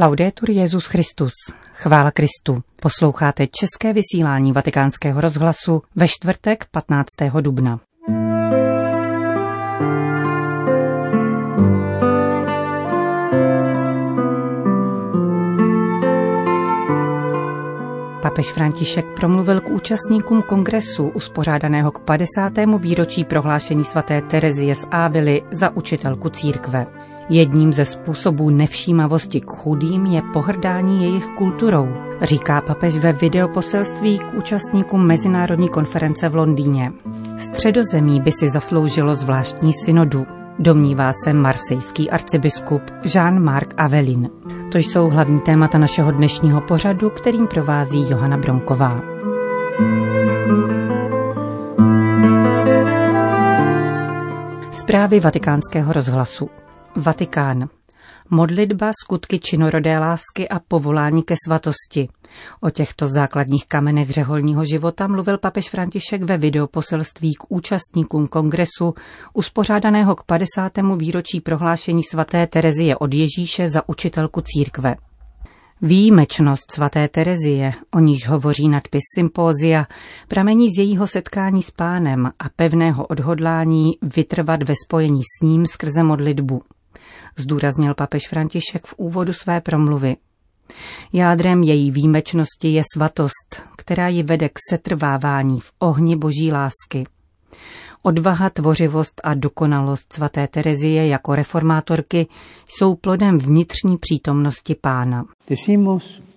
Laudetur Jezus Christus. Chvála Kristu. Posloucháte české vysílání Vatikánského rozhlasu ve čtvrtek 15. dubna. Papež František promluvil k účastníkům kongresu uspořádaného k 50. výročí prohlášení svaté Terezie z Ávily za učitelku církve. Jedním ze způsobů nevšímavosti k chudým je pohrdání jejich kulturou, říká papež ve videoposelství k účastníkům Mezinárodní konference v Londýně. Středozemí by si zasloužilo zvláštní synodu, domnívá se marsejský arcibiskup Jean-Marc Avelin. To jsou hlavní témata našeho dnešního pořadu, kterým provází Johana Bronková. Zprávy vatikánského rozhlasu. Vatikán. Modlitba, skutky činorodé lásky a povolání ke svatosti. O těchto základních kamenech řeholního života mluvil papež František ve videoposelství k účastníkům kongresu uspořádaného k 50. výročí prohlášení svaté Terezie od Ježíše za učitelku církve. Výjimečnost svaté Terezie, o níž hovoří nadpis sympózia, pramení z jejího setkání s pánem a pevného odhodlání vytrvat ve spojení s ním skrze modlitbu zdůraznil papež František v úvodu své promluvy. Jádrem její výjimečnosti je svatost, která ji vede k setrvávání v ohni boží lásky. Odvaha, tvořivost a dokonalost svaté Terezie jako reformátorky jsou plodem vnitřní přítomnosti pána. No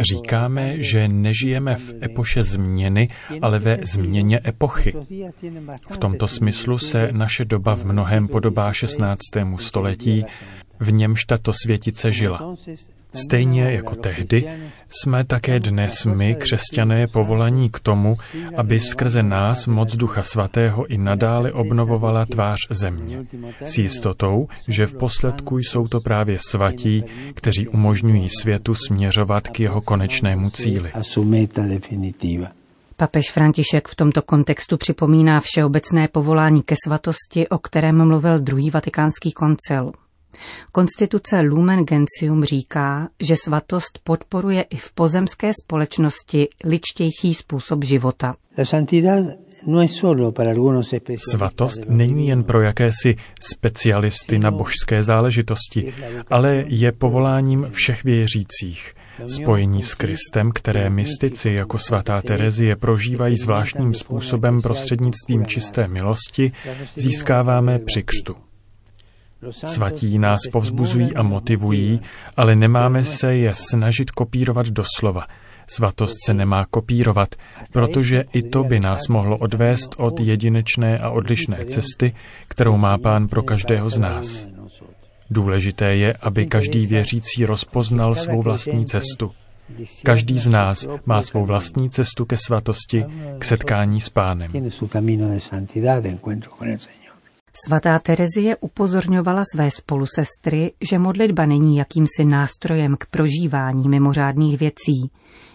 Říkáme, že nežijeme v epoše změny, ale ve změně epochy. V tomto smyslu se naše doba v mnohem podobá 16. století, v němž tato světice žila. Stejně jako tehdy jsme také dnes my, křesťané, povolaní k tomu, aby skrze nás moc Ducha Svatého i nadále obnovovala tvář země. S jistotou, že v posledku jsou to právě svatí, kteří umožňují světu směřovat k jeho konečnému cíli. Papež František v tomto kontextu připomíná všeobecné povolání ke svatosti, o kterém mluvil druhý vatikánský koncil. Konstituce Lumen Gentium říká, že svatost podporuje i v pozemské společnosti ličtější způsob života. No svatost není jen pro jakési specialisty na božské záležitosti, ale je povoláním všech věřících. Spojení s Kristem, které mystici jako svatá Terezie prožívají zvláštním způsobem prostřednictvím čisté milosti, získáváme při křtu. Svatí nás povzbuzují a motivují, ale nemáme se je snažit kopírovat doslova. Svatost se nemá kopírovat, protože i to by nás mohlo odvést od jedinečné a odlišné cesty, kterou má Pán pro každého z nás. Důležité je, aby každý věřící rozpoznal svou vlastní cestu. Každý z nás má svou vlastní cestu ke svatosti, k setkání s Pánem. Svatá Terezie upozorňovala své spolusestry, že modlitba není jakýmsi nástrojem k prožívání mimořádných věcí,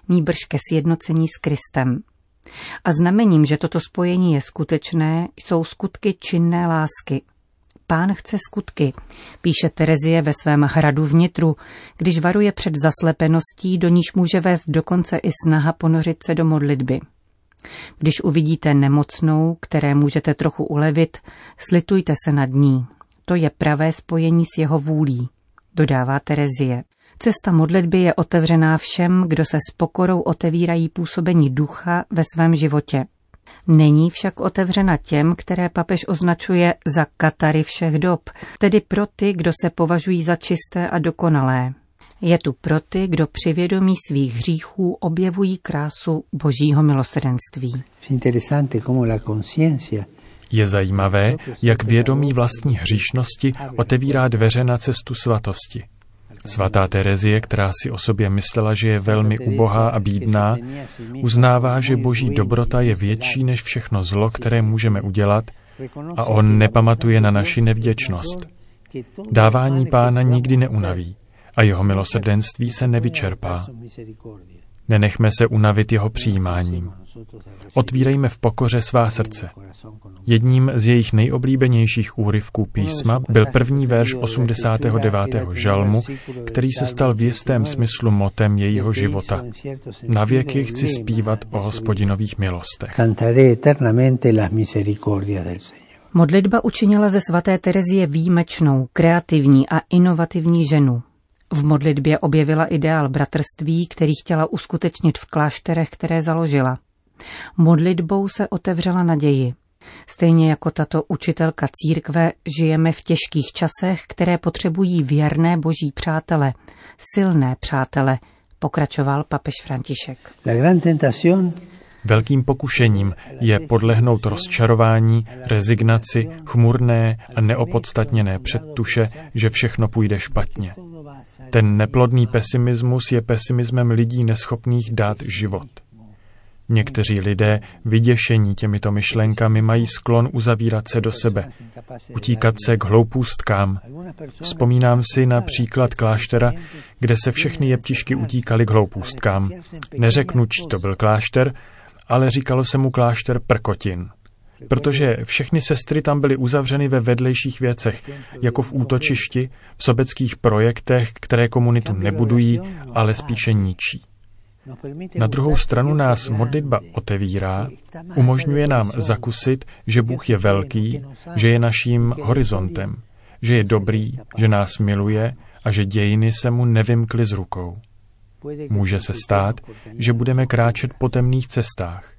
nýbrž ke sjednocení s Kristem. A znamením, že toto spojení je skutečné, jsou skutky činné lásky. Pán chce skutky, píše Terezie ve svém hradu vnitru, když varuje před zaslepeností, do níž může vést dokonce i snaha ponořit se do modlitby. Když uvidíte nemocnou, které můžete trochu ulevit, slitujte se nad ní. To je pravé spojení s jeho vůlí, dodává Terezie. Cesta modlitby je otevřená všem, kdo se s pokorou otevírají působení ducha ve svém životě. Není však otevřena těm, které papež označuje za katary všech dob, tedy pro ty, kdo se považují za čisté a dokonalé. Je tu pro ty, kdo při vědomí svých hříchů objevují krásu božího milosrdenství. Je zajímavé, jak vědomí vlastní hříšnosti otevírá dveře na cestu svatosti. Svatá Terezie, která si o sobě myslela, že je velmi ubohá a bídná, uznává, že boží dobrota je větší než všechno zlo, které můžeme udělat a on nepamatuje na naši nevděčnost. Dávání pána nikdy neunaví a jeho milosrdenství se nevyčerpá. Nenechme se unavit jeho přijímáním. Otvírejme v pokoře svá srdce. Jedním z jejich nejoblíbenějších úryvků písma byl první verš 89. žalmu, který se stal v jistém smyslu motem jejího života. Na věky chci zpívat o hospodinových milostech. Modlitba učinila ze svaté Terezie výjimečnou, kreativní a inovativní ženu. V modlitbě objevila ideál bratrství, který chtěla uskutečnit v klášterech, které založila. Modlitbou se otevřela naději. Stejně jako tato učitelka církve žijeme v těžkých časech, které potřebují věrné boží přátele, silné přátele, pokračoval papež František. Velkým pokušením je podlehnout rozčarování, rezignaci, chmurné a neopodstatněné předtuše, že všechno půjde špatně. Ten neplodný pesimismus je pesimismem lidí neschopných dát život. Někteří lidé, vyděšení těmito myšlenkami, mají sklon uzavírat se do sebe, utíkat se k hloupůstkám. Vzpomínám si na příklad kláštera, kde se všechny jeptišky utíkali k hloupůstkám. Neřeknu, čí to byl klášter, ale říkalo se mu klášter Prkotin. Protože všechny sestry tam byly uzavřeny ve vedlejších věcech, jako v útočišti, v sobeckých projektech, které komunitu nebudují, ale spíše ničí. Na druhou stranu nás modlitba otevírá, umožňuje nám zakusit, že Bůh je velký, že je naším horizontem, že je dobrý, že nás miluje a že dějiny se mu nevymkly z rukou. Může se stát, že budeme kráčet po temných cestách.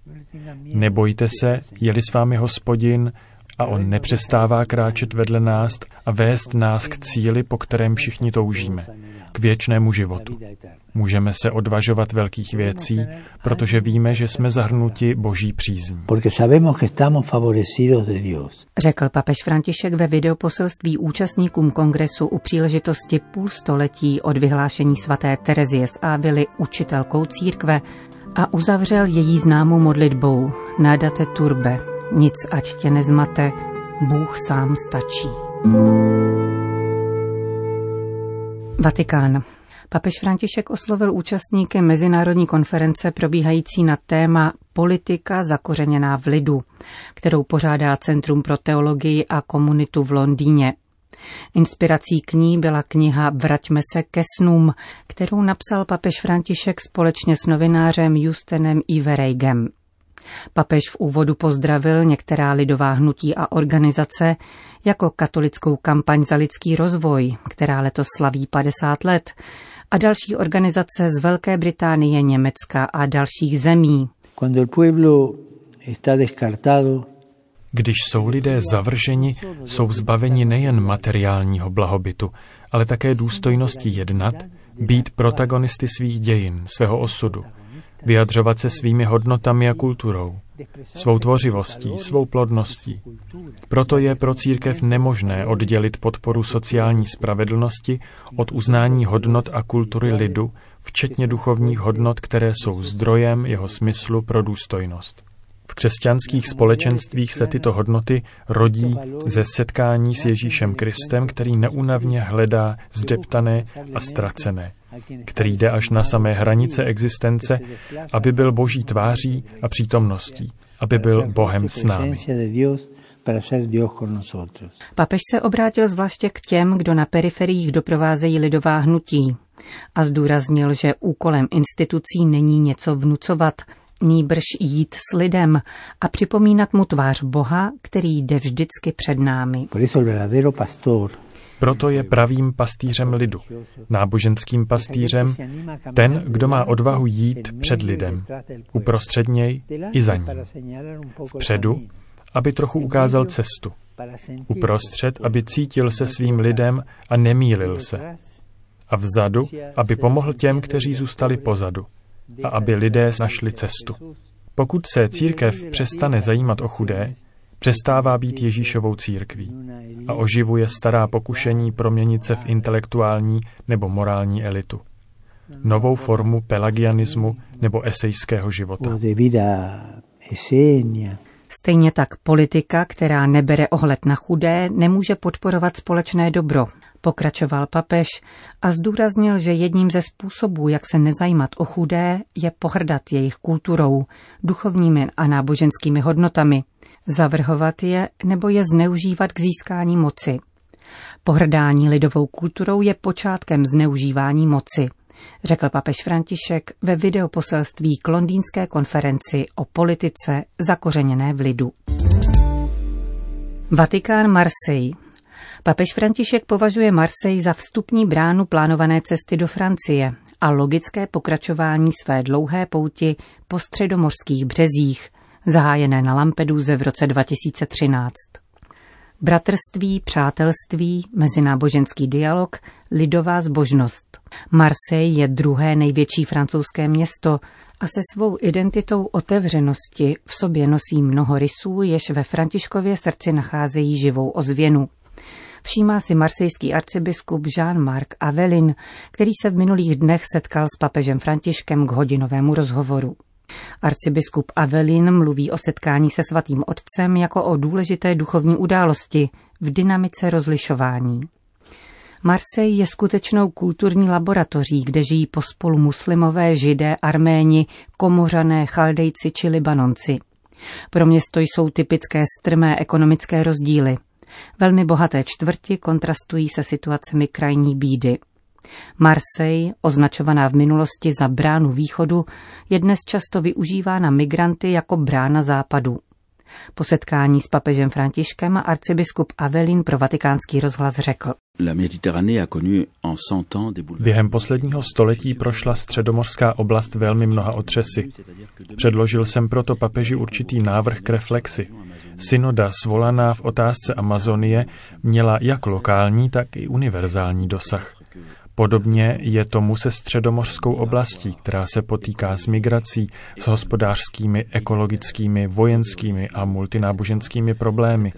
Nebojte se, jeli s vámi hospodin a on nepřestává kráčet vedle nás a vést nás k cíli, po kterém všichni toužíme, k věčnému životu. Můžeme se odvažovat velkých věcí, protože víme, že jsme zahrnuti Boží přízní. Řekl papež František ve videoposelství účastníkům kongresu u příležitosti půl století od vyhlášení svaté Terezie z Ávily učitelkou církve a uzavřel její známou modlitbou Nádate turbe, nic ať tě nezmate, Bůh sám stačí. Vatikán. Papež František oslovil účastníky mezinárodní konference probíhající na téma Politika zakořeněná v lidu, kterou pořádá Centrum pro teologii a komunitu v Londýně. Inspirací k ní byla kniha Vraťme se ke snům, kterou napsal papež František společně s novinářem Justenem Ivereigem. Papež v úvodu pozdravil některá lidová hnutí a organizace jako katolickou kampaň za lidský rozvoj, která letos slaví 50 let, a další organizace z Velké Británie, Německa a dalších zemí. Když jsou lidé zavrženi, jsou zbaveni nejen materiálního blahobytu, ale také důstojnosti jednat, být protagonisty svých dějin, svého osudu, vyjadřovat se svými hodnotami a kulturou, svou tvořivostí, svou plodností. Proto je pro církev nemožné oddělit podporu sociální spravedlnosti od uznání hodnot a kultury lidu, včetně duchovních hodnot, které jsou zdrojem jeho smyslu pro důstojnost. V křesťanských společenstvích se tyto hodnoty rodí ze setkání s Ježíšem Kristem, který neunavně hledá zdeptané a ztracené, který jde až na samé hranice existence, aby byl boží tváří a přítomností, aby byl Bohem s námi. Papež se obrátil zvláště k těm, kdo na periferiích doprovázejí lidová hnutí a zdůraznil, že úkolem institucí není něco vnucovat, nýbrž jít s lidem a připomínat mu tvář Boha, který jde vždycky před námi. Proto je pravým pastýřem lidu, náboženským pastýřem, ten, kdo má odvahu jít před lidem, uprostřed něj i za ním. Vpředu, aby trochu ukázal cestu. Uprostřed, aby cítil se svým lidem a nemýlil se. A vzadu, aby pomohl těm, kteří zůstali pozadu a aby lidé našli cestu. Pokud se církev přestane zajímat o chudé, přestává být Ježíšovou církví a oživuje stará pokušení proměnit se v intelektuální nebo morální elitu. Novou formu pelagianismu nebo esejského života. Stejně tak politika, která nebere ohled na chudé, nemůže podporovat společné dobro, Pokračoval papež a zdůraznil, že jedním ze způsobů, jak se nezajímat o chudé, je pohrdat jejich kulturou, duchovními a náboženskými hodnotami, zavrhovat je nebo je zneužívat k získání moci. Pohrdání lidovou kulturou je počátkem zneužívání moci, řekl papež František ve videoposelství k londýnské konferenci o politice zakořeněné v lidu. Vatikán Marseille Papež František považuje Marseille za vstupní bránu plánované cesty do Francie a logické pokračování své dlouhé pouti po středomořských březích, zahájené na Lampeduze v roce 2013. Bratrství, přátelství, mezináboženský dialog, lidová zbožnost. Marseille je druhé největší francouzské město a se svou identitou otevřenosti v sobě nosí mnoho rysů, jež ve Františkově srdci nacházejí živou ozvěnu. Všímá si marsejský arcibiskup Jean-Marc Avelin, který se v minulých dnech setkal s papežem Františkem k hodinovému rozhovoru. Arcibiskup Avelin mluví o setkání se svatým otcem jako o důležité duchovní události v dynamice rozlišování. Marseille je skutečnou kulturní laboratoří, kde žijí pospolu muslimové, židé, arméni, komořané, chaldejci či libanonci. Pro město jsou typické strmé ekonomické rozdíly. Velmi bohaté čtvrti kontrastují se situacemi krajní bídy. Marseille, označovaná v minulosti za bránu východu, je dnes často využívána migranty jako brána západu. Po setkání s papežem Františkem arcibiskup Avelin pro vatikánský rozhlas řekl. Během posledního století prošla středomořská oblast velmi mnoha otřesy. Předložil jsem proto papeži určitý návrh k reflexi. Synoda svolaná v otázce Amazonie měla jak lokální, tak i univerzální dosah. Podobně je tomu se středomořskou oblastí, která se potýká s migrací, s hospodářskými, ekologickými, vojenskými a multináboženskými problémy.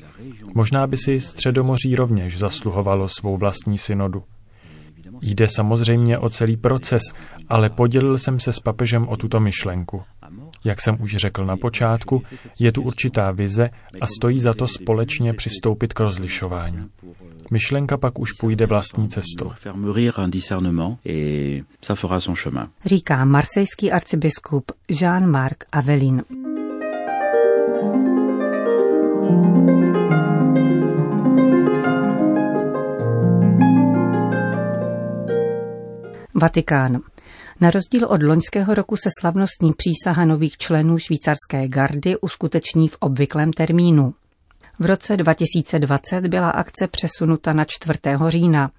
Možná by si středomoří rovněž zasluhovalo svou vlastní synodu. Jde samozřejmě o celý proces, ale podělil jsem se s papežem o tuto myšlenku. Jak jsem už řekl na počátku, je tu určitá vize a stojí za to společně přistoupit k rozlišování. Myšlenka pak už půjde vlastní cestou. Říká marsejský arcibiskup Jean-Marc Avelin. Vatikán. Na rozdíl od loňského roku se slavnostní přísaha nových členů švýcarské gardy uskuteční v obvyklém termínu. V roce 2020 byla akce přesunuta na 4. října.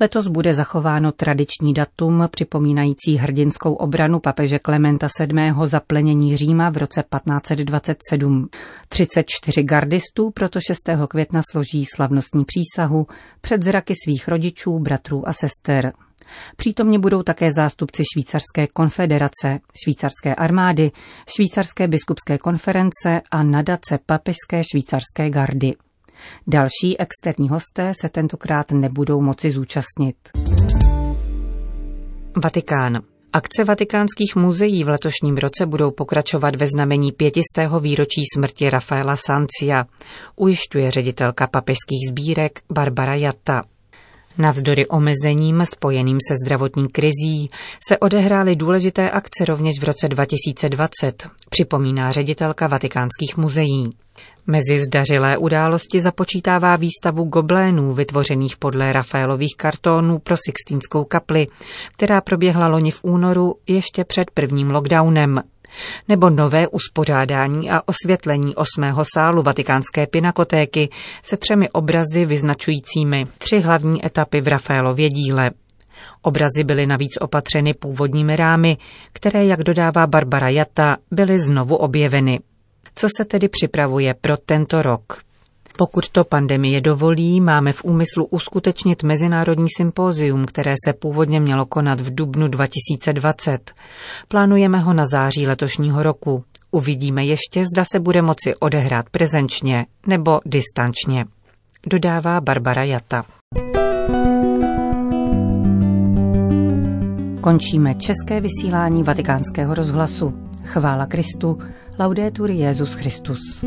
Letos bude zachováno tradiční datum připomínající hrdinskou obranu papeže Klementa VII. zaplenění Říma v roce 1527. 34 gardistů proto 6. května složí slavnostní přísahu před zraky svých rodičů, bratrů a sester. Přítomně budou také zástupci Švýcarské konfederace, Švýcarské armády, Švýcarské biskupské konference a nadace Papežské švýcarské gardy. Další externí hosté se tentokrát nebudou moci zúčastnit. Vatikán. Akce vatikánských muzeí v letošním roce budou pokračovat ve znamení pětistého výročí smrti Rafaela Sancia, ujišťuje ředitelka papežských sbírek Barbara Jatta. Navzdory omezením spojeným se zdravotní krizí se odehrály důležité akce rovněž v roce 2020, připomíná ředitelka vatikánských muzeí. Mezi zdařilé události započítává výstavu goblénů vytvořených podle Rafaelových kartónů pro Sixtínskou kapli, která proběhla loni v únoru ještě před prvním lockdownem nebo nové uspořádání a osvětlení osmého sálu vatikánské pinakotéky se třemi obrazy vyznačujícími tři hlavní etapy v Rafaelově díle. Obrazy byly navíc opatřeny původními rámy, které, jak dodává Barbara Jata, byly znovu objeveny. Co se tedy připravuje pro tento rok? Pokud to pandemie dovolí, máme v úmyslu uskutečnit mezinárodní sympózium, které se původně mělo konat v dubnu 2020. Plánujeme ho na září letošního roku. Uvidíme ještě, zda se bude moci odehrát prezenčně nebo distančně. Dodává Barbara Jata. Končíme české vysílání vatikánského rozhlasu. Chvála Kristu, laudetur Jezus Christus.